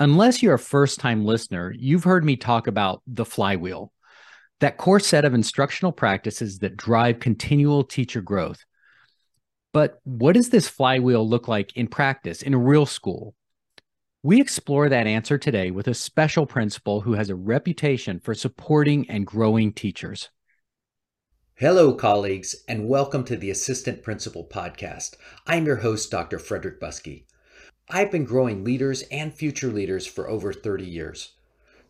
Unless you're a first time listener, you've heard me talk about the flywheel, that core set of instructional practices that drive continual teacher growth. But what does this flywheel look like in practice in a real school? We explore that answer today with a special principal who has a reputation for supporting and growing teachers. Hello, colleagues, and welcome to the Assistant Principal Podcast. I'm your host, Dr. Frederick Buskey. I've been growing leaders and future leaders for over 30 years.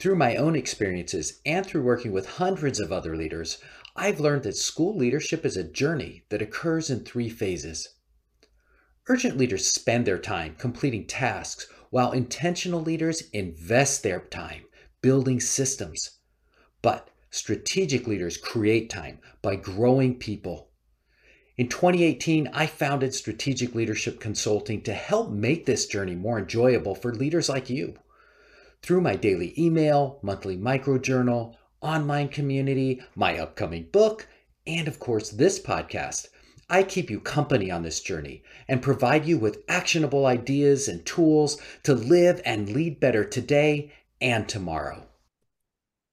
Through my own experiences and through working with hundreds of other leaders, I've learned that school leadership is a journey that occurs in three phases. Urgent leaders spend their time completing tasks, while intentional leaders invest their time building systems. But strategic leaders create time by growing people. In 2018, I founded Strategic Leadership Consulting to help make this journey more enjoyable for leaders like you. Through my daily email, monthly microjournal, online community, my upcoming book, and of course, this podcast, I keep you company on this journey and provide you with actionable ideas and tools to live and lead better today and tomorrow.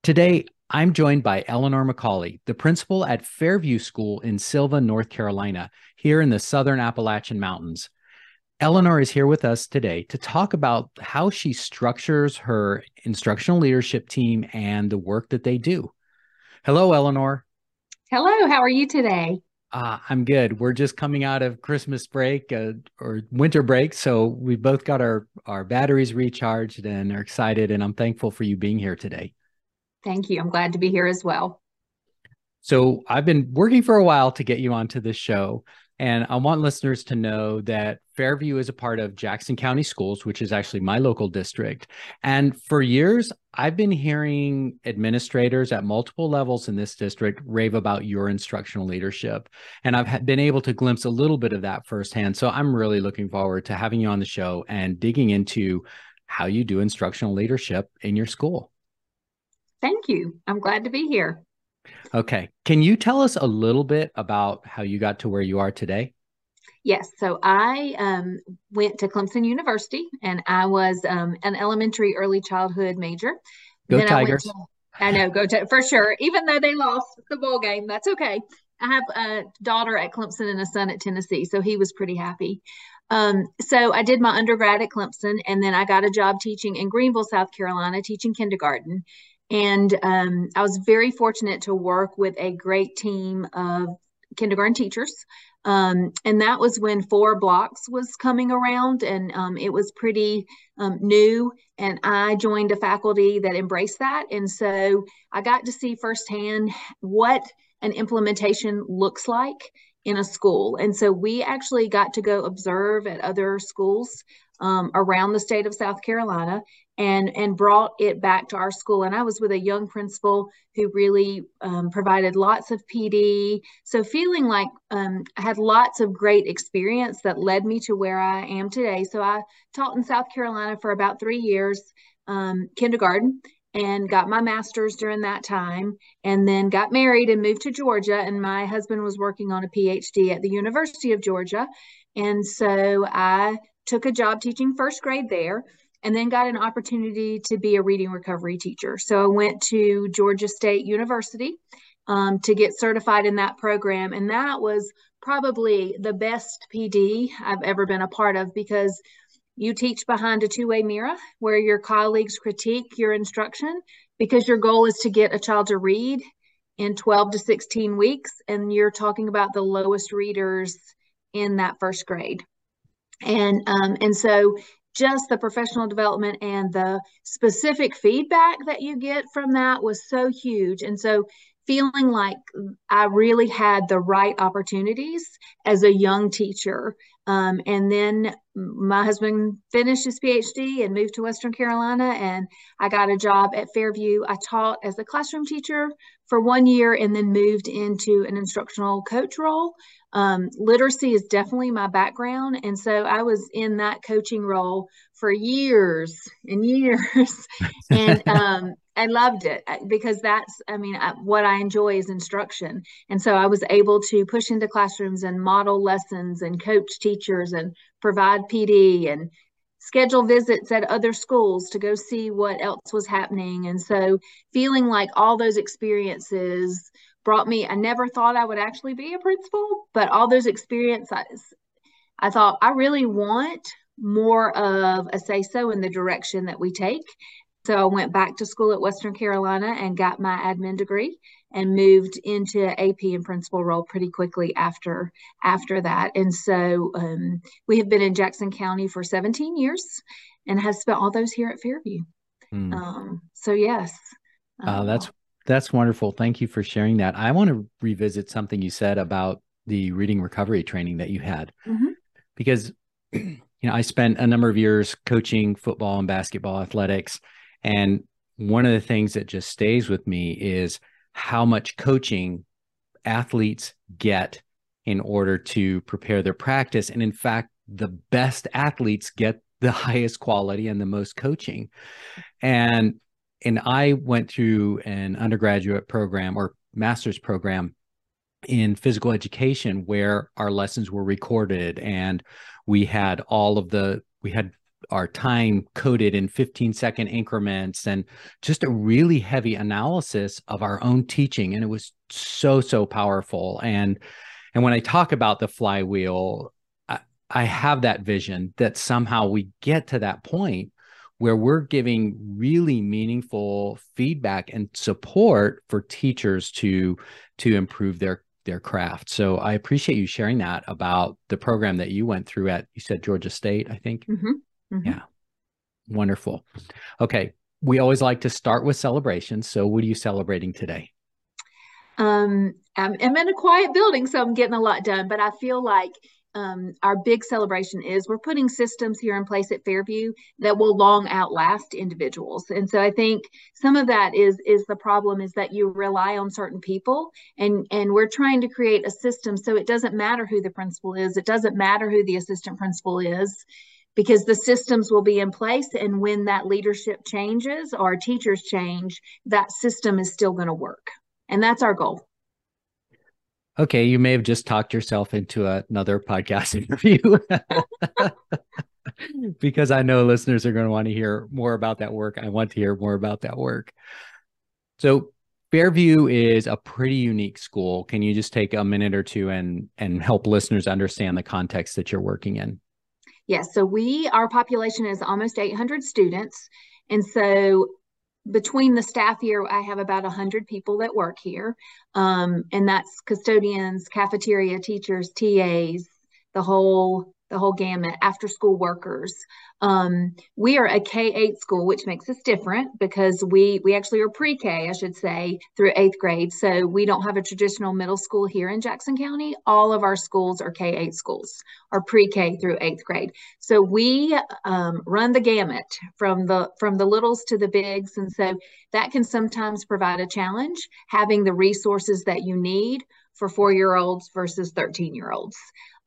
Today, I'm joined by Eleanor MaCauley, the principal at Fairview School in Sylva, North Carolina, here in the southern Appalachian Mountains. Eleanor is here with us today to talk about how she structures her instructional leadership team and the work that they do. Hello, Eleanor. Hello, how are you today? Uh, I'm good. We're just coming out of Christmas break uh, or winter break, so we've both got our our batteries recharged and are excited. And I'm thankful for you being here today. Thank you. I'm glad to be here as well. So I've been working for a while to get you onto this show. And I want listeners to know that Fairview is a part of Jackson County Schools, which is actually my local district. And for years, I've been hearing administrators at multiple levels in this district rave about your instructional leadership. And I've been able to glimpse a little bit of that firsthand. So I'm really looking forward to having you on the show and digging into how you do instructional leadership in your school. Thank you. I'm glad to be here. Okay. Can you tell us a little bit about how you got to where you are today? Yes. So I um, went to Clemson University and I was um, an elementary early childhood major. Go then Tigers. I, to, I know, go to for sure. Even though they lost the bowl game, that's okay. I have a daughter at Clemson and a son at Tennessee, so he was pretty happy. Um, so I did my undergrad at Clemson, and then I got a job teaching in Greenville, South Carolina, teaching kindergarten. And um, I was very fortunate to work with a great team of kindergarten teachers. Um, and that was when four blocks was coming around and um, it was pretty um, new. And i joined a faculty that embraced that. And so i got to see firsthand what an implementation looks like in a school. And so we actually got to go observe at other schools um, around the state of south carolina and and brought it back to our school. And i was with a young principal who really um, provided lots of pd so feeling like um, i had lots of great experience that led me to where i am today. So i taught in south carolina for about three years um, kindergarten and got my master's during that time and then got married and moved to georgia. And my husband was working on a phd at the university of georgia. And so i took a job teaching first grade there and then got an opportunity to be a reading recovery teacher. So I went to Georgia State University um, to get certified in that program. And that was probably the best PD I've ever been a part of because you teach behind a two way mirror where your colleagues critique your instruction because your goal is to get a child to read in 12 to 16 weeks. And you're talking about the lowest readers in that first grade. And um, and so just the professional development and the specific feedback that you get from that was so huge. And so feeling like I really had the right opportunities as a young teacher. Um, and then my husband finished his PhD and moved to Western Carolina, and I got a job at Fairview. I taught as a classroom teacher for one year and then moved into an instructional coach role um, literacy is definitely my background. And so I was in that coaching role for years and years. and um, I loved it uh, because that's, I mean, I, what I enjoy is instruction. And so I was able to push into classrooms and model lessons and coach teachers and provide PD and schedule visits at other schools to go see what else was happening. And so feeling like all those experiences brought me, I never thought I would actually be a principal, but all those experiences, I thought I really want more of a say so in the direction that we take. So I went back to school at Western Carolina and got my admin degree and moved into AP and principal role pretty quickly after after that. And so um, we have been in Jackson County for 17 years and have spent all those here at Fairview. Hmm. Um, so yes. Uh, that's that's wonderful. Thank you for sharing that. I want to revisit something you said about the reading recovery training that you had, mm-hmm. because you know I spent a number of years coaching football and basketball athletics and one of the things that just stays with me is how much coaching athletes get in order to prepare their practice. And in fact, the best athletes get the highest quality and the most coaching. And and I went through an undergraduate program or master's program in physical education where our lessons were recorded and we had all of the we had our time coded in 15 second increments and just a really heavy analysis of our own teaching and it was so so powerful and and when i talk about the flywheel I, I have that vision that somehow we get to that point where we're giving really meaningful feedback and support for teachers to to improve their their craft. So I appreciate you sharing that about the program that you went through at you said Georgia State, I think. Mm-hmm. Mm-hmm. Yeah. Wonderful. Okay. We always like to start with celebrations. So, what are you celebrating today? Um, I'm, I'm in a quiet building, so I'm getting a lot done, but I feel like um, our big celebration is we're putting systems here in place at Fairview that will long outlast individuals. And so I think some of that is is the problem is that you rely on certain people and and we're trying to create a system so it doesn't matter who the principal is, it doesn't matter who the assistant principal is because the systems will be in place. And when that leadership changes or teachers change, that system is still going to work. And that's our goal. Okay, you may have just talked yourself into another podcast interview. because I know listeners are going to want to hear more about that work. I want to hear more about that work. So, Fairview is a pretty unique school. Can you just take a minute or two and and help listeners understand the context that you're working in? Yes. So we, our population is almost 800 students. And so between the staff here, I have about 100 people that work here. Um, and that's custodians, cafeteria teachers, TAs, the whole the whole gamut, after school workers. Um, we are a K-8 school, which makes us different because we we actually are pre-K, I should say, through eighth grade. So we don't have a traditional middle school here in Jackson County. All of our schools are K-8 schools, are pre-K through eighth grade. So we um, run the gamut from the from the littles to the bigs, and so that can sometimes provide a challenge having the resources that you need for four year olds versus 13 year olds.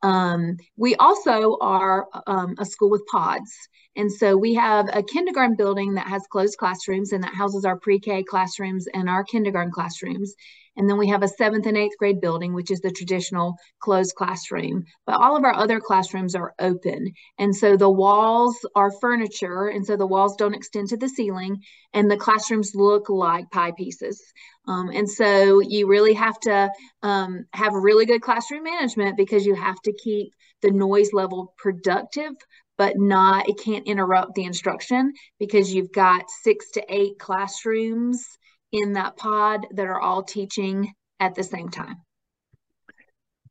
Um, we also are um, a school with pods. And so we have a kindergarten building that has closed classrooms and that houses our pre K classrooms and our kindergarten classrooms. And then we have a seventh and eighth grade building, which is the traditional closed classroom. But all of our other classrooms are open. And so the walls are furniture. And so the walls don't extend to the ceiling. And the classrooms look like pie pieces. Um, and so you really have to um, have really good classroom management because you have to keep the noise level productive but not it can't interrupt the instruction because you've got six to eight classrooms in that pod that are all teaching at the same time.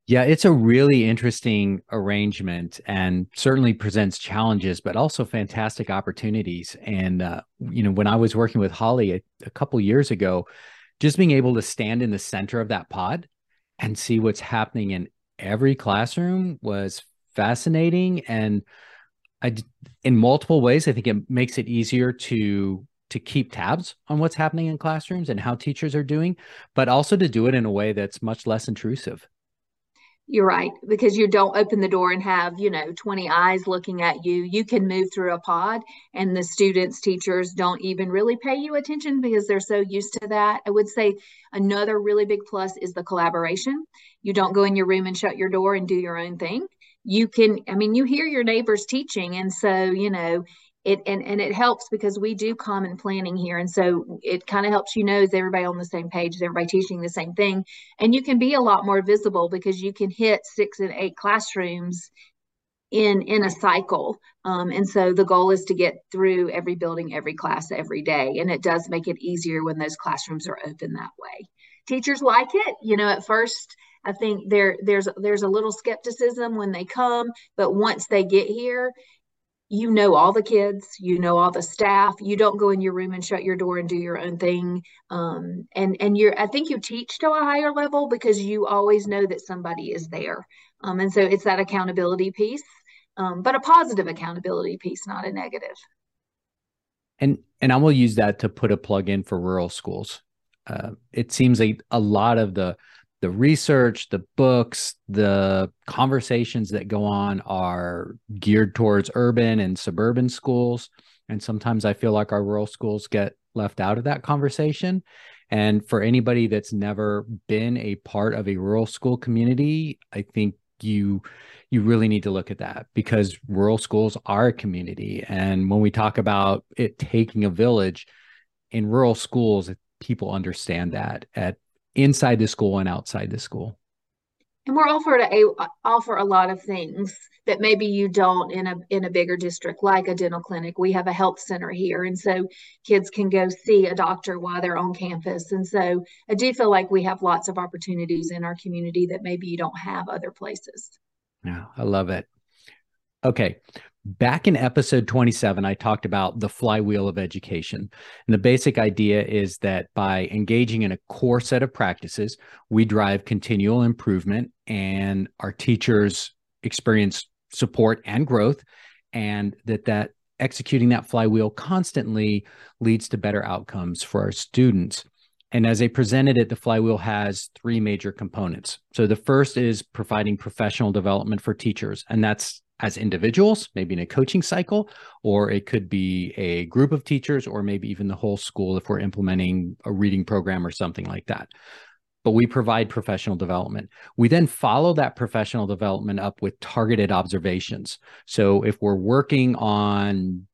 Yeah it's a really interesting arrangement and certainly presents challenges but also fantastic opportunities. And uh, you know when i was working with holly a, a couple years ago just being able to stand in the center of that pod and see what's happening in every classroom was fascinating. And I, in multiple ways i think it makes it easier to to keep tabs on what's happening in classrooms and how teachers are doing but also to do it in a way that's much less intrusive. You're right because you don't open the door and have you know 20 eyes looking at you. You can move through a pod and the students teachers don't even really pay you attention because they're so used to that. I would say another really big plus is the collaboration. You don't go in your room and shut your door and do your own thing. You can i mean you hear your neighbors teaching and so you know it and, and it helps because we do common planning here. And so it kind of helps you know is everybody on the same page? Is everybody teaching the same thing? And you can be a lot more visible because you can hit six and eight classrooms in in a cycle. Um, and so the goal is to get through every building every class every day. And it does make it easier when those classrooms are open that way. Teachers like it. You know at first i think there there's there's a little skepticism when they come but once they get here you know all the kids you know all the staff you don't go in your room and shut your door and do your own thing. Um, and and you're i think you teach to a higher level because you always know that somebody is there. Um, and so it's that accountability piece um, but a positive accountability piece not a negative. and and i will use that to put a plug in for rural schools. Uh, it seems like a lot of the the research, the books, the conversations that go on are geared towards urban and suburban schools. And sometimes I feel like our rural schools get left out of that conversation. And for anybody that's never been a part of a rural school community, I think you you really need to look at that because rural schools are a community. And when we talk about it taking a village in rural schools, people understand that at inside the school and outside the school. And we're offered a offer a lot of things that maybe you don't in a in a bigger district like a dental clinic. We have a health center here and so kids can go see a doctor while they're on campus. And so i do feel like we have lots of opportunities in our community that maybe you don't have other places. Yeah i love it. Okay Back in episode 27, I talked about the flywheel of education. And the basic idea is that by engaging in a core set of practices, we drive continual improvement and our teachers experience support and growth and that that executing that flywheel constantly leads to better outcomes for our students. And as I presented it, the flywheel has three major components. So the first is providing professional development for teachers, and that's as individuals, maybe in a coaching cycle, or it could be a group of teachers, or maybe even the whole school if we're implementing a reading program or something like that. But we provide professional development. We then follow that professional development up with targeted observations. So if we're working on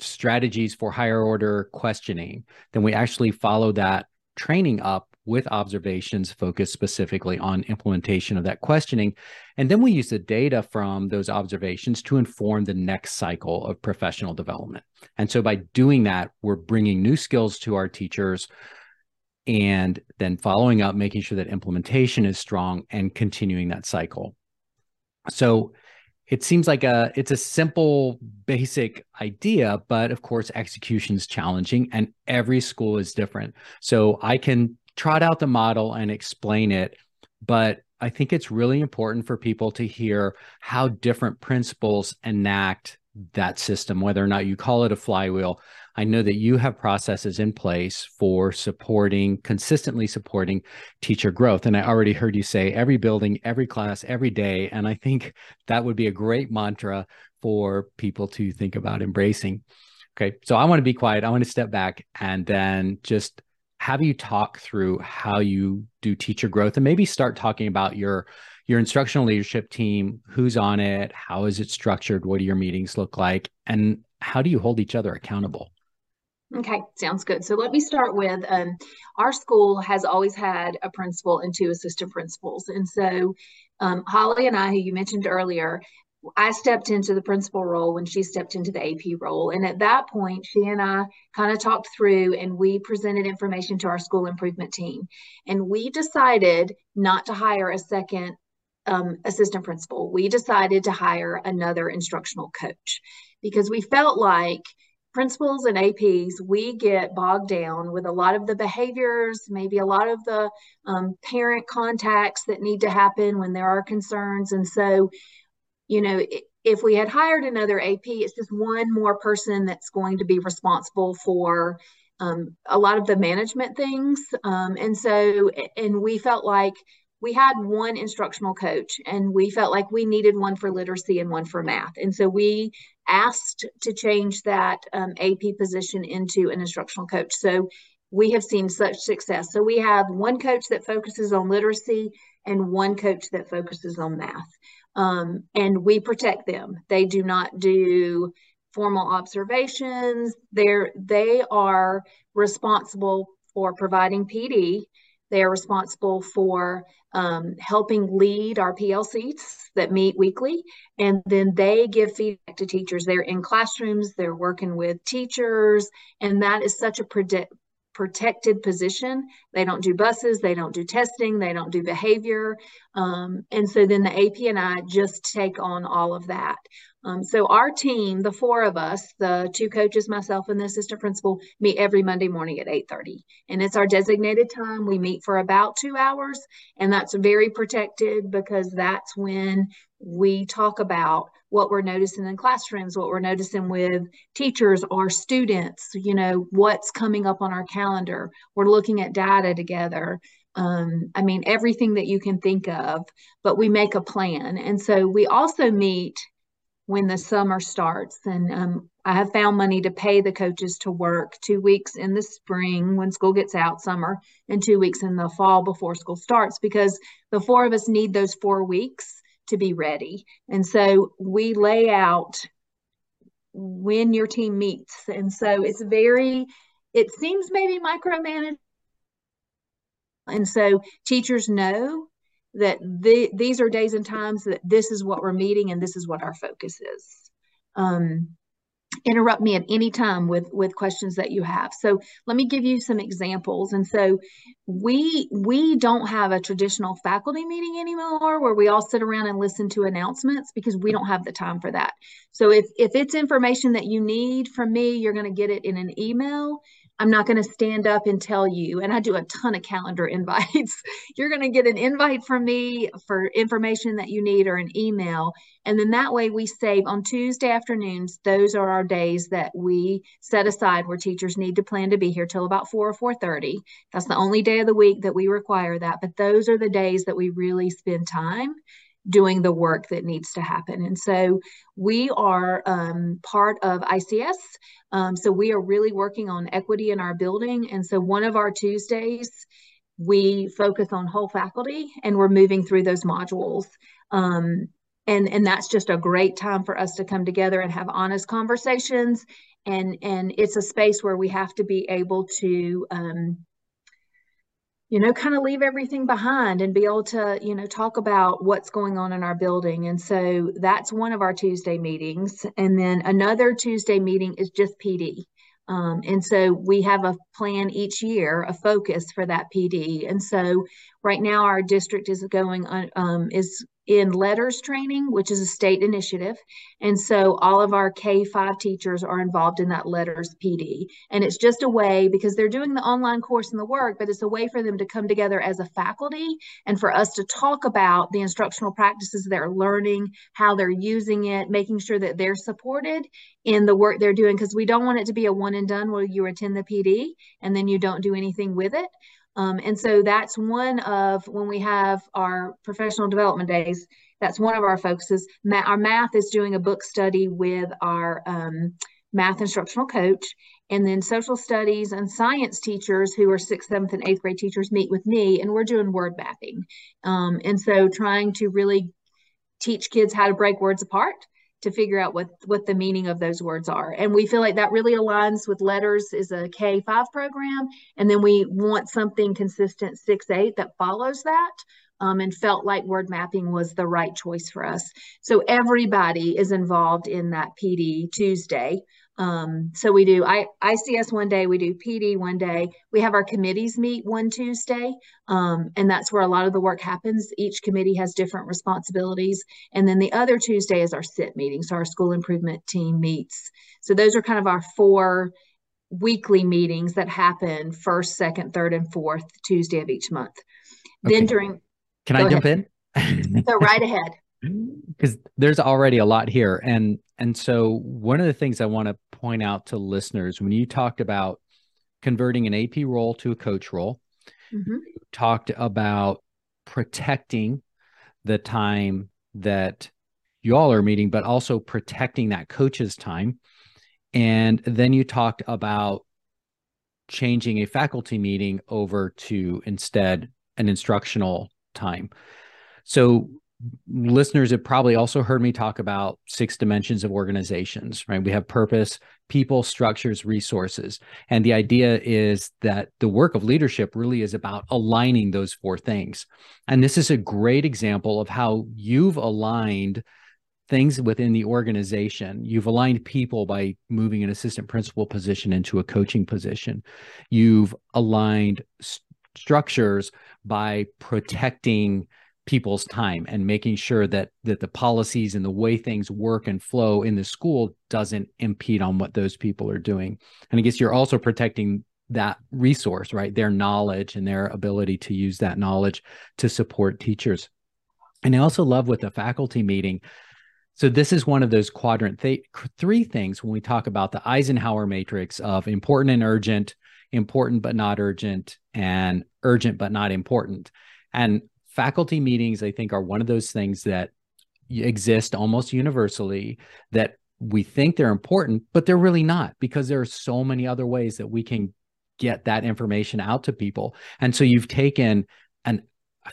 strategies for higher order questioning, then we actually follow that training up with observations focused specifically on implementation of that questioning. And then we use the data from those observations to inform the next cycle of professional development. And so by doing that, we're bringing new skills to our teachers and then following up, making sure that implementation is strong and continuing that cycle. So it seems like a it's a simple basic idea but of course execution is challenging and every school is different so i can trot out the model and explain it. But I think it's really important for people to hear how different principals enact that system, whether or not you call it a flywheel. I know that you have processes in place for supporting, consistently supporting teacher growth. And I already heard you say every building, every class, every day. And I think that would be a great mantra for people to think about embracing. Okay. So I want to be quiet. I want to step back and then just have you talk through how you do teacher growth and maybe start talking about your your instructional leadership team who's on it how is it structured what do your meetings look like and how do you hold each other accountable Okay, sounds good. So let me start with um, our school has always had a principal and two assistant principals. And so um, Holly and I, who you mentioned earlier, I stepped into the principal role when she stepped into the AP role. And at that point, she and I kind of talked through and we presented information to our school improvement team. And we decided not to hire a second um, assistant principal. We decided to hire another instructional coach because we felt like principals and APs, we get bogged down with a lot of the behaviors, maybe a lot of the um, parent contacts that need to happen when there are concerns. And so you know, if we had hired another AP, it's just one more person that's going to be responsible for um, a lot of the management things. Um, and so, and we felt like we had one instructional coach and we felt like we needed one for literacy and one for math. And so we asked to change that um, AP position into an instructional coach. So we have seen such success. So we have one coach that focuses on literacy and one coach that focuses on math. Um, and we protect them. They do not do formal observations. They're they are responsible for providing PD. They are responsible for um, helping lead our PLCs that meet weekly, and then they give feedback to teachers. They're in classrooms, they're working with teachers, and that is such a predict protected position. They don't do buses, they don't do testing, they don't do behavior. Um, and so then the AP and I just take on all of that. Um, so our team, the four of us, the two coaches, myself and the assistant principal, meet every Monday morning at 8:30. And it's our designated time. We meet for about two hours, and that's very protected because that's when we talk about what we're noticing in classrooms, what we're noticing with teachers or students, you know, what's coming up on our calendar. We're looking at data together. Um, I mean, everything that you can think of, but we make a plan. And so we also meet when the summer starts. And um, I have found money to pay the coaches to work two weeks in the spring when school gets out, summer, and two weeks in the fall before school starts because the four of us need those four weeks to be ready. And so we lay out when your team meets. And so it's very, it seems maybe micromanaged. And so teachers know that the, these are days and times that this is what we're meeting and this is what our focus is. Um, interrupt me at any time with with questions that you have. So let me give you some examples. And so we we don't have a traditional faculty meeting anymore where we all sit around and listen to announcements because we don't have the time for that. So if if it's information that you need from me you're going to get it in an email I'm not going to stand up and tell you. And I do a ton of calendar invites. You're going to get an invite from me for information that you need or an email. And then that way we save on Tuesday afternoons. Those are our days that we set aside where teachers need to plan to be here till about 4 or 4.30. That's the only day of the week that we require that. But those are the days that we really spend time doing the work that needs to happen. And so we are um, part of ICS. Um, so we are really working on equity in our building. And so one of our Tuesdays, we focus on whole faculty and we're moving through those modules. Um, and, and that's just a great time for us to come together and have honest conversations. And, and it's a space where we have to be able to um, you know, kind of leave everything behind and be able to, you know, talk about what's going on in our building. And so that's one of our Tuesday meetings. And then another Tuesday meeting is just PD. Um, and so we have a plan each year, a focus for that PD. And so right now our district is going on, um, is in LETRS training, which is a state initiative. And so all of our K 5 teachers are involved in that LETRS PD. And it's just a way because they're doing the online course and the work, but it's a way for them to come together as a faculty and for us to talk about the instructional practices they're learning, how they're using it, making sure that they're supported in the work they're doing because we don't want it to be a one and done where you attend the PD and then you don't do anything with it. Um, and so that's one of when we have our professional development days, that's one of our focuses. Ma our math is doing a book study with our um, math instructional coach. And then social studies and science teachers who are sixth, seventh, and eighth grade teachers meet with me, and we're doing word mapping. Um, and so trying to really teach kids how to break words apart to figure out what what the meaning of those words are. And we feel like that really aligns with LETRS is a k5 program. And then we want something consistent 6-8 that follows that um, and felt like word mapping was the right choice for us. So everybody is involved in that pd tuesday um, so we do I, ICS one day, we do PD one day. We have our committees meet one Tuesday, um, and that's where a lot of the work happens. Each committee has different responsibilities. And then the other Tuesday is our SIT meeting. So our school improvement team meets. So those are kind of our four weekly meetings that happen first, second, third, and fourth Tuesday of each month. Okay. Then during Can I jump ahead. in? so right ahead because there's already a lot here. And and so one of the things i want to point out to listeners when you talked about converting an ap role to a coach role mm-hmm. talked about protecting the time that you all are meeting but also protecting that coach's time. And then you talked about changing a faculty meeting over to instead an instructional time. So listeners have probably also heard me talk about six dimensions of organizations, right? We have purpose, people, structures, resources. And the idea is that the work of leadership really is about aligning those four things. And this is a great example of how you've aligned things within the organization. You've aligned people by moving an assistant principal position into a coaching position. You've aligned st- structures by protecting people's time and making sure that that the policies and the way things work and flow in the school doesn't impede on what those people are doing. And i guess you're also protecting that resource right? Their knowledge and their ability to use that knowledge to support teachers. And i also love with the faculty meeting. So this is one of those quadrant th- three things when we talk about the eisenhower matrix of important and urgent important but not urgent and urgent but not important. And faculty meetings i think are one of those things that exist almost universally that we think they're important but they're really not because there are so many other ways that we can get that information out to people. And so you've taken an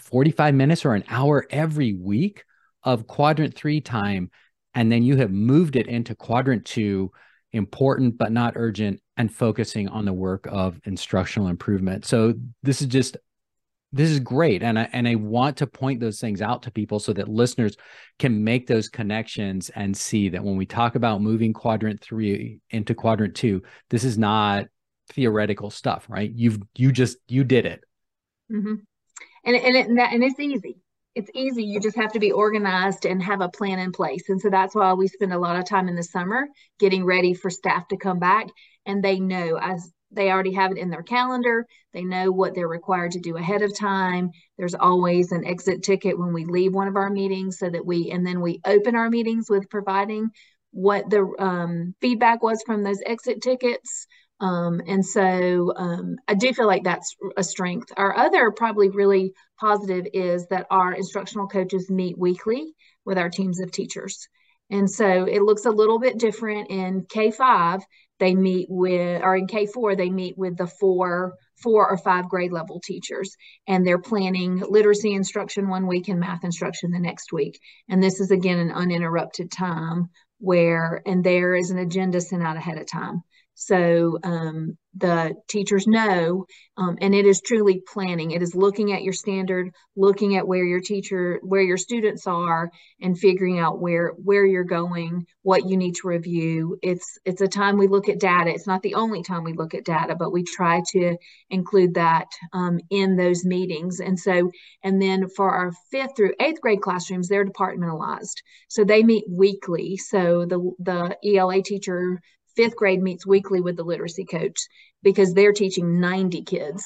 45 minutes or an hour every week of quadrant 3 time and then you have moved it into quadrant 2 important but not urgent and focusing on the work of instructional improvement. So this is just this is great and I, and I want to point those things out to people so that listeners can make those connections and see that when we talk about moving quadrant 3 into quadrant 2 this is not theoretical stuff right? You've you just you did it. Mm-hmm. and and it, and, that, and it's easy. It's easy. You just have to be organized and have a plan in place. And so that's why we spend a lot of time in the summer getting ready for staff to come back and they know as they already have it in their calendar. They know what they're required to do ahead of time. There's always an exit ticket when we leave one of our meetings so that we, and then we open our meetings with providing what the um, feedback was from those exit tickets. Um, and so um, I do feel like that's a strength. Our other probably really positive is that our instructional coaches meet weekly with our teams of teachers. And so it looks a little bit different in K5 they meet with, or in K4, they meet with the four, four or five grade level teachers, and they're planning literacy instruction one week and math instruction the next week. And this is again an uninterrupted time where, and there is an agenda sent out ahead of time. So um, the teachers know, um, and it is truly planning. It is looking at your standard, looking at where your teacher, where your students are, and figuring out where where you're going, what you need to review. It's it's a time we look at data. It's not the only time we look at data, but we try to include that um, in those meetings. And so, and then for our fifth through eighth grade classrooms, they're departmentalized, so they meet weekly. So the the ELA teacher fifth grade meets weekly with the literacy coach because they're teaching 90 kids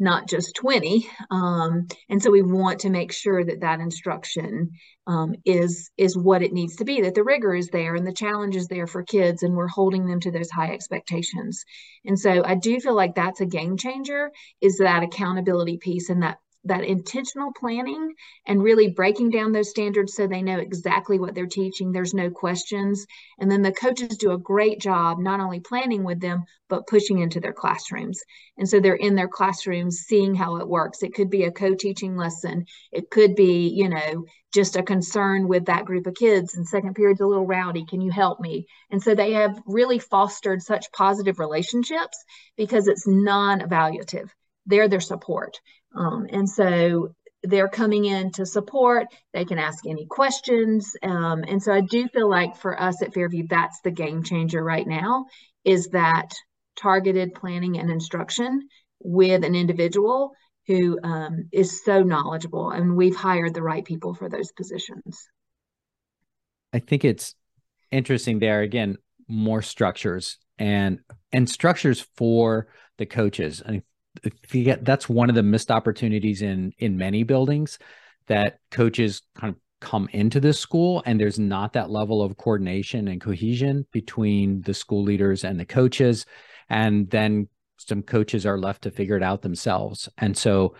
not just 20 um, and so we want to make sure that that instruction um, is is what it needs to be that the rigor is there and the challenge is there for kids and we're holding them to those high expectations. And so i do feel like that's a game changer is that accountability piece and that that intentional planning and really breaking down those standards so they know exactly what they're teaching there's no questions. And then the coaches do a great job not only planning with them but pushing into their classrooms. And so they're in their classrooms seeing how it works. It could be a co-teaching lesson. It could be you know just a concern with that group of kids and second period's a little rowdy. Can you help me? And so they have really fostered such positive relationships because it's non-evaluative. They're their support um, and so they're coming in to support. They can ask any questions. Um, and so I do feel like for us at Fairview, that's the game changer right now is that targeted planning and instruction with an individual who um, is so knowledgeable. And we've hired the right people for those positions. I think it's interesting there again, more structures and and structures for the coaches. I that's one of the missed opportunities in in many buildings that coaches kind of come into this school and there's not that level of coordination and cohesion between the school leaders and the coaches and then some coaches are left to figure it out themselves. And so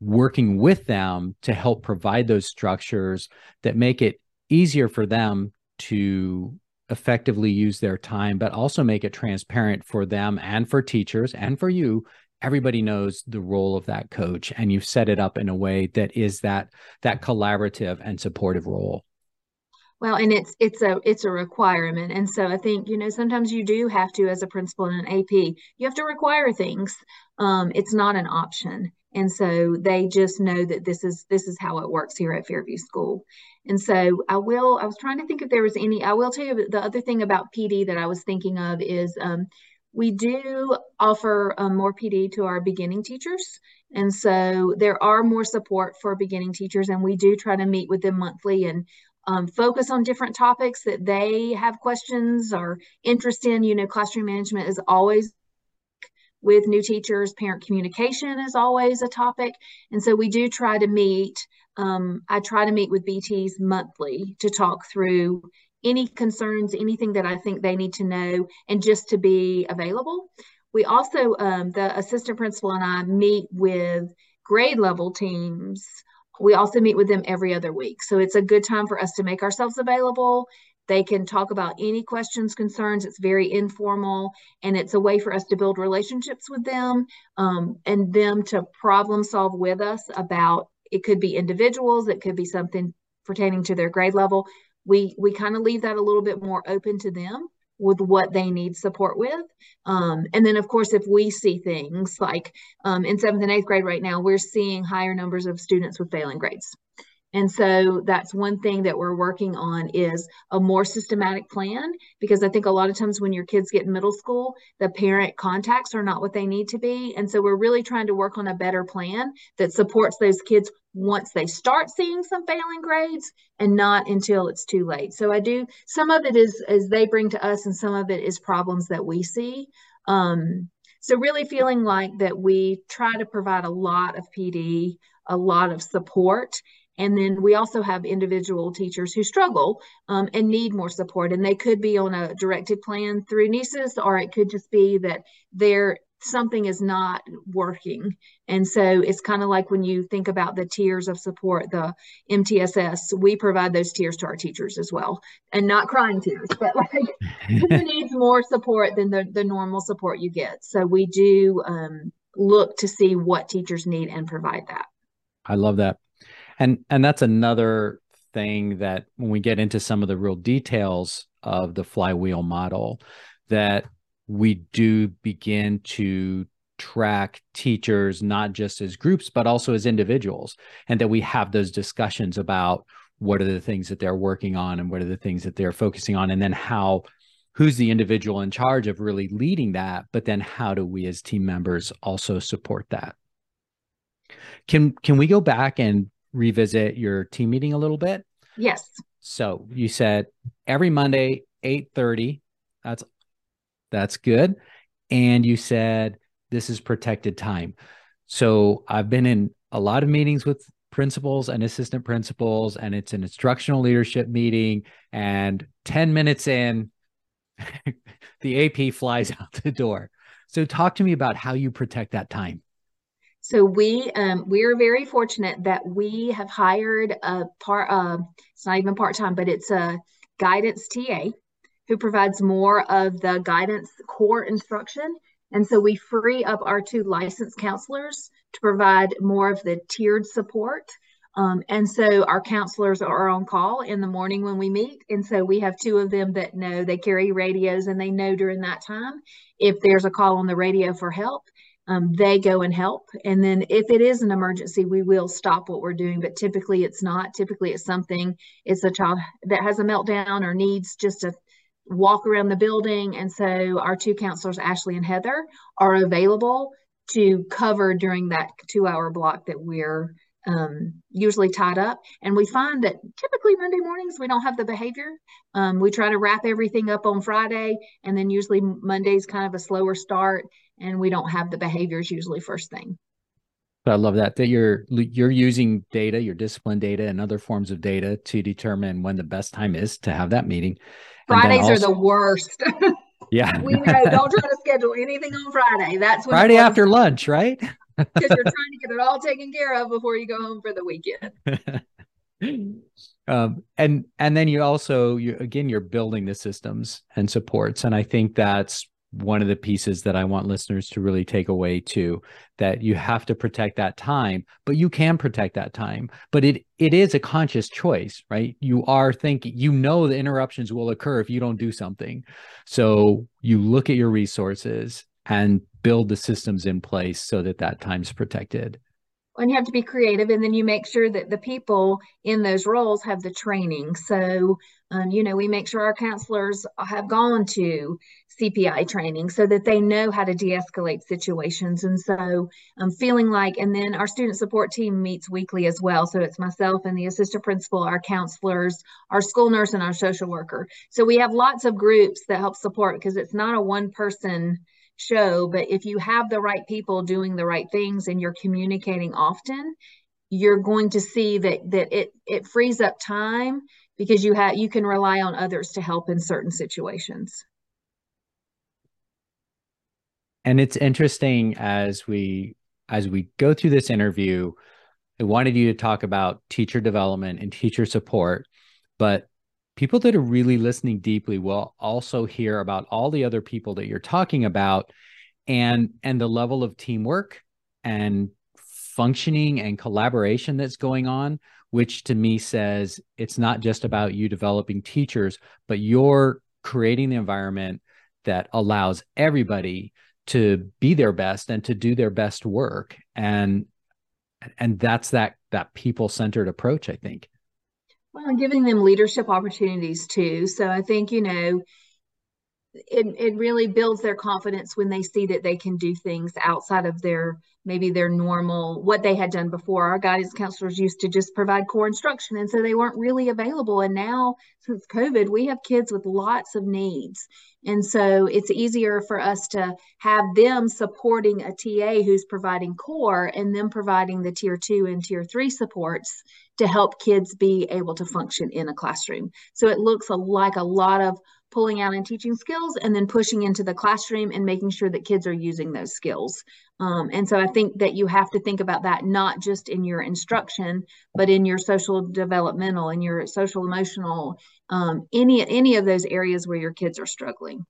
working with them to help provide those structures that make it easier for them to effectively use their time but also make it transparent for them and for teachers and for you everybody knows the role of that coach and you've set it up in a way that is that that collaborative and supportive role. Well and it's it's a it's a requirement. And so i think you know sometimes you do have to as a principal in an ap you have to require things. Um, it's not an option. And so they just know that this is this is how it works here at fairview school. And so i will i was trying to think if there was any i will tell you the other thing about pd that i was thinking of is um, we do offer um, more PD to our beginning teachers. And so there are more support for beginning teachers, and we do try to meet with them monthly and um, focus on different topics that they have questions or interest in. You know, classroom management is always with new teachers, parent communication is always a topic. And so we do try to meet. Um, I try to meet with BTs monthly to talk through any concerns, anything that I think they need to know, and just to be available. We also, um, the assistant principal and I meet with grade level teams. We also meet with them every other week. So it's a good time for us to make ourselves available. They can talk about any questions, concerns. It's very informal, and it's a way for us to build relationships with them um, and them to problem solve with us about it could be individuals, it could be something pertaining to their grade level, we we kind of leave that a little bit more open to them with what they need support with. Um, and then, of course, if we see things like um, in seventh and eighth grade right now, we're seeing higher numbers of students with failing grades. And so that's one thing that we're working on is a more systematic plan because I think a lot of times when your kids get in middle school, the parent contacts are not what they need to be. And so we're really trying to work on a better plan that supports those kids once they start seeing some failing grades and not until it's too late. So I do some of it is as they bring to us and some of it is problems that we see. Um, so really feeling like that we try to provide a lot of PD, a lot of support, and then we also have individual teachers who struggle um, and need more support. And they could be on a directed plan through NCEES, or it could just be that they're something is not working. And so it's kind of like when you think about the tiers of support, the MTSS, we provide those tiers to our teachers as well. And not crying tears, but like who needs more support than the, the normal support you get. So we do um, look to see what teachers need and provide that. I love that and and that's another thing that when we get into some of the real details of the flywheel model that we do begin to track teachers not just as groups but also as individuals and that we have those discussions about what are the things that they're working on and what are the things that they're focusing on and then how who's the individual in charge of really leading that but then how do we as team members also support that? Can can we go back and revisit your team meeting a little bit? Yes. So you said every Monday, 8:30. That's that's good. And you said this is protected time. So I've been in a lot of meetings with principals and assistant principals, and it's an instructional leadership meeting. And 10 minutes in, the AP flies out the door. So talk to me about how you protect that time. So we um, we're very fortunate that we have hired a part. Uh, it's not even part time, but it's a guidance TA who provides more of the guidance core instruction. And so we free up our two licensed counselors to provide more of the tiered support. Um, and so our counselors are on call in the morning when we meet. And so we have two of them that know they carry radios and they know during that time if there's a call on the radio for help um, they go and help. And then if it is an emergency, we will stop what we're doing. But typically it's not. Typically it's something, it's a child that has a meltdown or needs just to walk around the building. And so our two counselors, Ashley and Heather, are available to cover during that two hour block that we're um, usually tied up. And we find that typically Monday mornings we don't have the behavior. Um, we try to wrap everything up on Friday, and then usually Monday's kind of a slower start and we don't have the behaviors usually first thing. I love that that you're you're using data, your discipline data, and other forms of data to determine when the best time is to have that meeting. Fridays also, are the worst. Yeah, we know. Don't try to schedule anything on Friday. That's when Friday after lunch, right? Because you're trying to get it all taken care of before you go home for the weekend. um, and and then you also you again you're building the systems and supports, and I think that's one of the pieces that I want listeners to really take away too that you have to protect that time but you can protect that time. But it it is a conscious choice right? You are thinking you know the interruptions will occur if you don't do something. So you look at your resources and build the systems in place so that that time's protected and you have to be creative and then you make sure that the people in those roles have the training. So um, you know we make sure our counselors have gone to cpi training so that they know how to de-escalate situations. And so i'm um, feeling like and then our student support team meets weekly as well. So it's myself and the assistant principal our counselors our school nurse and our social worker. So we have lots of groups that help support because it's not a one person show but if you have the right people doing the right things and you're communicating often you're going to see that that it it frees up time because you have you can rely on others to help in certain situations. And it's interesting as we as we go through this interview i wanted you to talk about teacher development and teacher support but people that are really listening deeply will also hear about all the other people that you're talking about and and the level of teamwork and functioning and collaboration that's going on which to me says it's not just about you developing teachers but you're creating the environment that allows everybody to be their best and to do their best work. And and that's that that people centered approach i think well, giving them leadership opportunities too. So I think, you know, it, it really builds their confidence when they see that they can do things outside of their maybe their normal what they had done before. Our guidance counselors used to just provide core instruction and so they weren't really available. And now since covid we have kids with lots of needs. And so it's easier for us to have them supporting a ta who's providing core and them providing the tier two and tier three supports to help kids be able to function in a classroom so it looks like a lot of pulling out and teaching skills and then pushing into the classroom and making sure that kids are using those skills. Um, and so I think that you have to think about that not just in your instruction, but in your social developmental and your social emotional, um, any any of those areas where your kids are struggling.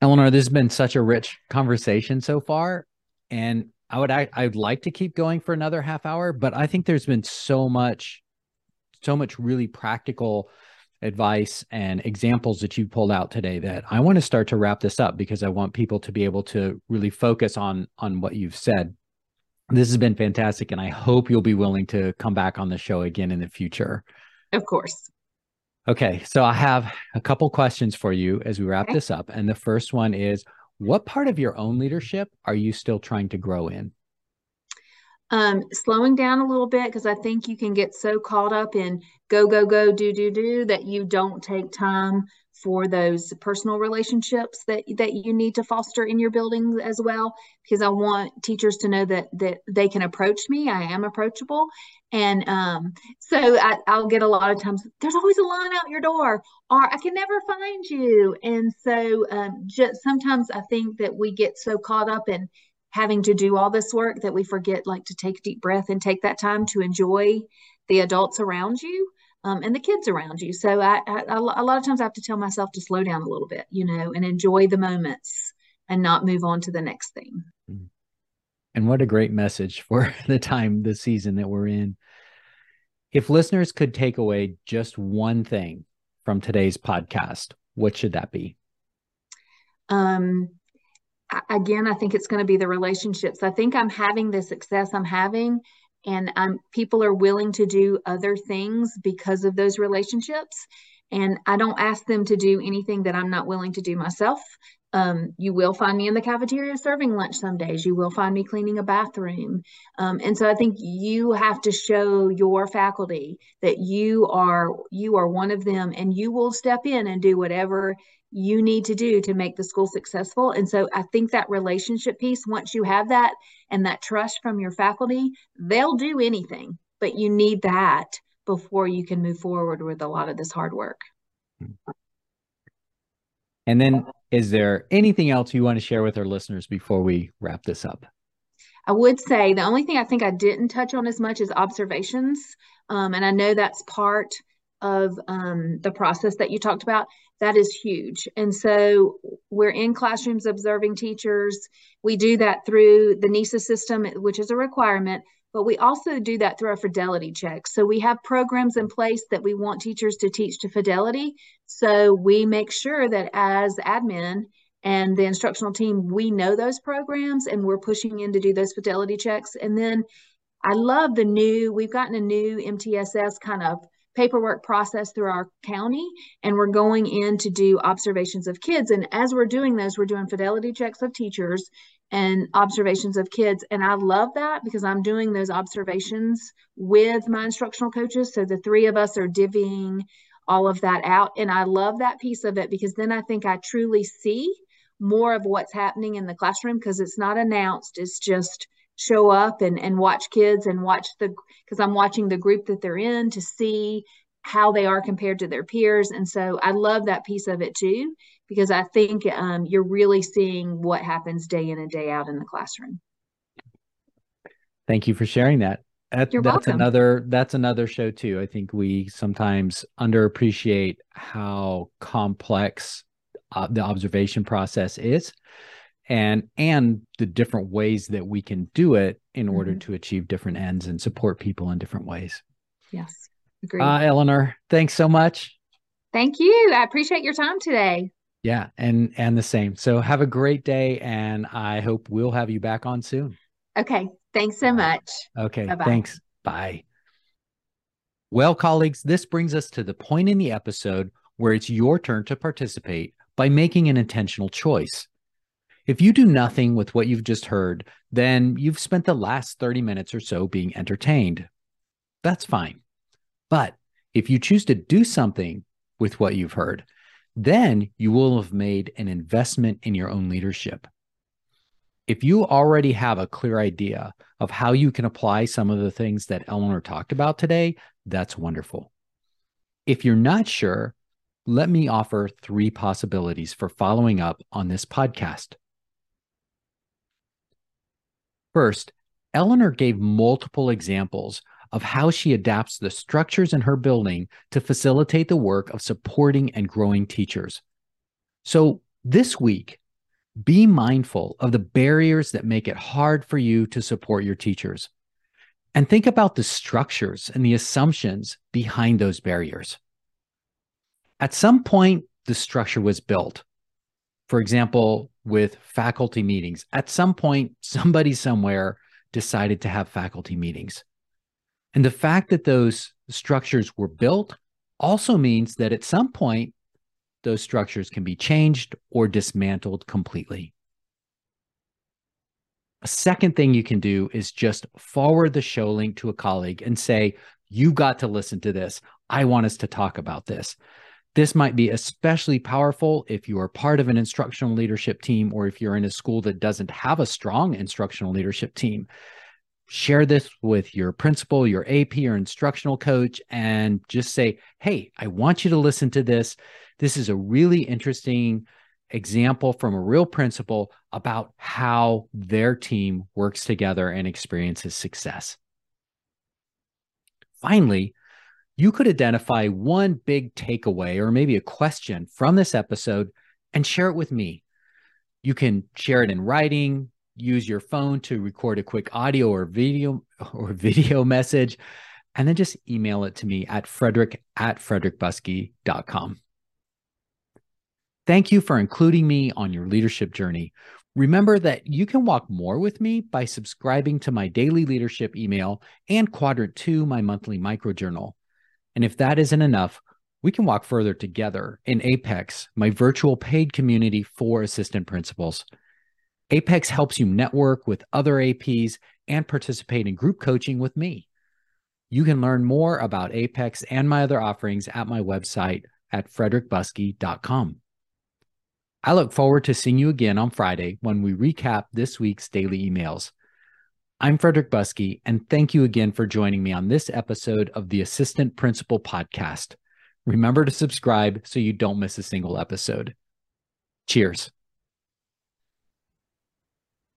Eleanor, this has been such a rich conversation so far, and I would I, I'd like to keep going for another half hour, but I think there's been so much so much really practical advice and examples that you pulled out today that I want to start to wrap this up because I want people to be able to really focus on on what you've said. This has been fantastic and I hope you'll be willing to come back on the show again in the future. Of course. Okay, so I have a couple questions for you as we wrap okay. this up and the first one is what part of your own leadership are you still trying to grow in? um, slowing down a little bit because I think you can get so caught up in go, go, go, do, do, do that you don't take time for those personal relationships that that you need to foster in your building as well. Because I want teachers to know that that they can approach me. I am approachable and um, so I, will get a lot of times there's always a line out your door or I can never find you and so um, just sometimes I think that we get so caught up in having to do all this work that we forget like to take a deep breath and take that time to enjoy the adults around you um, and the kids around you. So I, I, a lot of times I have to tell myself to slow down a little bit, you know, and enjoy the moments and not move on to the next thing. Mm. And what a great message for the time, the season that we're in. If listeners could take away just one thing from today's podcast, what should that be? Um, again, I think it's going to be the relationships. I think I'm having the success I'm having, and I'm people are willing to do other things because of those relationships. And I don't ask them to do anything that I'm not willing to do myself. Um, you will find me in the cafeteria serving lunch some days. You will find me cleaning a bathroom. Um, and so I think you have to show your faculty that you are you are one of them, and you will step in and do whatever you need to do to make the school successful. And so I think that relationship piece, once you have that and that trust from your faculty, they'll do anything, but you need that before you can move forward with a lot of this hard work. And then, is there anything else you want to share with our listeners before we wrap this up? I would say the only thing I think I didn't touch on as much is observations. Um, and I know that's part of um, the process that you talked about that is huge. And so we're in classrooms observing teachers. We do that through the NCEES system, which is a requirement, but we also do that through our fidelity checks. So we have programs in place that we want teachers to teach to fidelity. So we make sure that as admin and the instructional team, we know those programs and we're pushing in to do those fidelity checks. And then I love the new, we've gotten a new MTSS kind of paperwork process through our county and we're going in to do observations of kids and as we're doing those we're doing fidelity checks of teachers and observations of kids. And i love that because i'm doing those observations with my instructional coaches. So the three of us are divvying all of that out. And i love that piece of it because then i think i truly see more of what's happening in the classroom because it's not announced. It's just show up and, and watch kids and watch the because I'm watching the group that they're in to see how they are compared to their peers. And so I love that piece of it too, because I think um, you're really seeing what happens day in and day out in the classroom. Thank you for sharing that. that You're that's welcome. another that's another show too. I think we sometimes underappreciate how complex uh, the observation process is and and the different ways that we can do it in order mm-hmm. to achieve different ends and support people in different ways. Yes. Agreed. Uh, Eleanor, thanks so much. Thank you. I appreciate your time today. Yeah, and and the same. So have a great day and I hope we'll have you back on soon. Okay. Thanks so much. Okay. Bye-bye. Thanks. Bye. Well, colleagues, this brings us to the point in the episode where it's your turn to participate by making an intentional choice. If you do nothing with what you've just heard, then you've spent the last 30 minutes or so being entertained. That's fine. But if you choose to do something with what you've heard, then you will have made an investment in your own leadership. If you already have a clear idea of how you can apply some of the things that Eleanor talked about today, that's wonderful. If you're not sure, let me offer three possibilities for following up on this podcast. First, Eleanor gave multiple examples of how she adapts the structures in her building to facilitate the work of supporting and growing teachers. So, this week, be mindful of the barriers that make it hard for you to support your teachers. And think about the structures and the assumptions behind those barriers. At some point, the structure was built. For example, with faculty meetings. At some point, somebody somewhere decided to have faculty meetings. And the fact that those structures were built also means that at some point, those structures can be changed or dismantled completely. A second thing you can do is just forward the show link to a colleague and say, You got to listen to this. I want us to talk about this. This might be especially powerful if you are part of an instructional leadership team or if you're in a school that doesn't have a strong instructional leadership team. Share this with your principal, your AP, or instructional coach, and just say, Hey, I want you to listen to this. This is a really interesting example from a real principal about how their team works together and experiences success. Finally, you could identify one big takeaway or maybe a question from this episode and share it with me. You can share it in writing, use your phone to record a quick audio or video or video message, and then just email it to me at frederick at frederickbuskey.com. Thank you for including me on your leadership journey. Remember that you can walk more with me by subscribing to my daily leadership email and Quadrant 2, my monthly microjournal. And if that isn't enough, we can walk further together in Apex, my virtual paid community for assistant principals. Apex helps you network with other APs and participate in group coaching with me. You can learn more about Apex and my other offerings at my website at frederickbuskey.com. I look forward to seeing you again on Friday when we recap this week's daily emails. I'm Frederick Buskey, and thank you again for joining me on this episode of the Assistant Principal Podcast. Remember to subscribe so you don't miss a single episode. Cheers.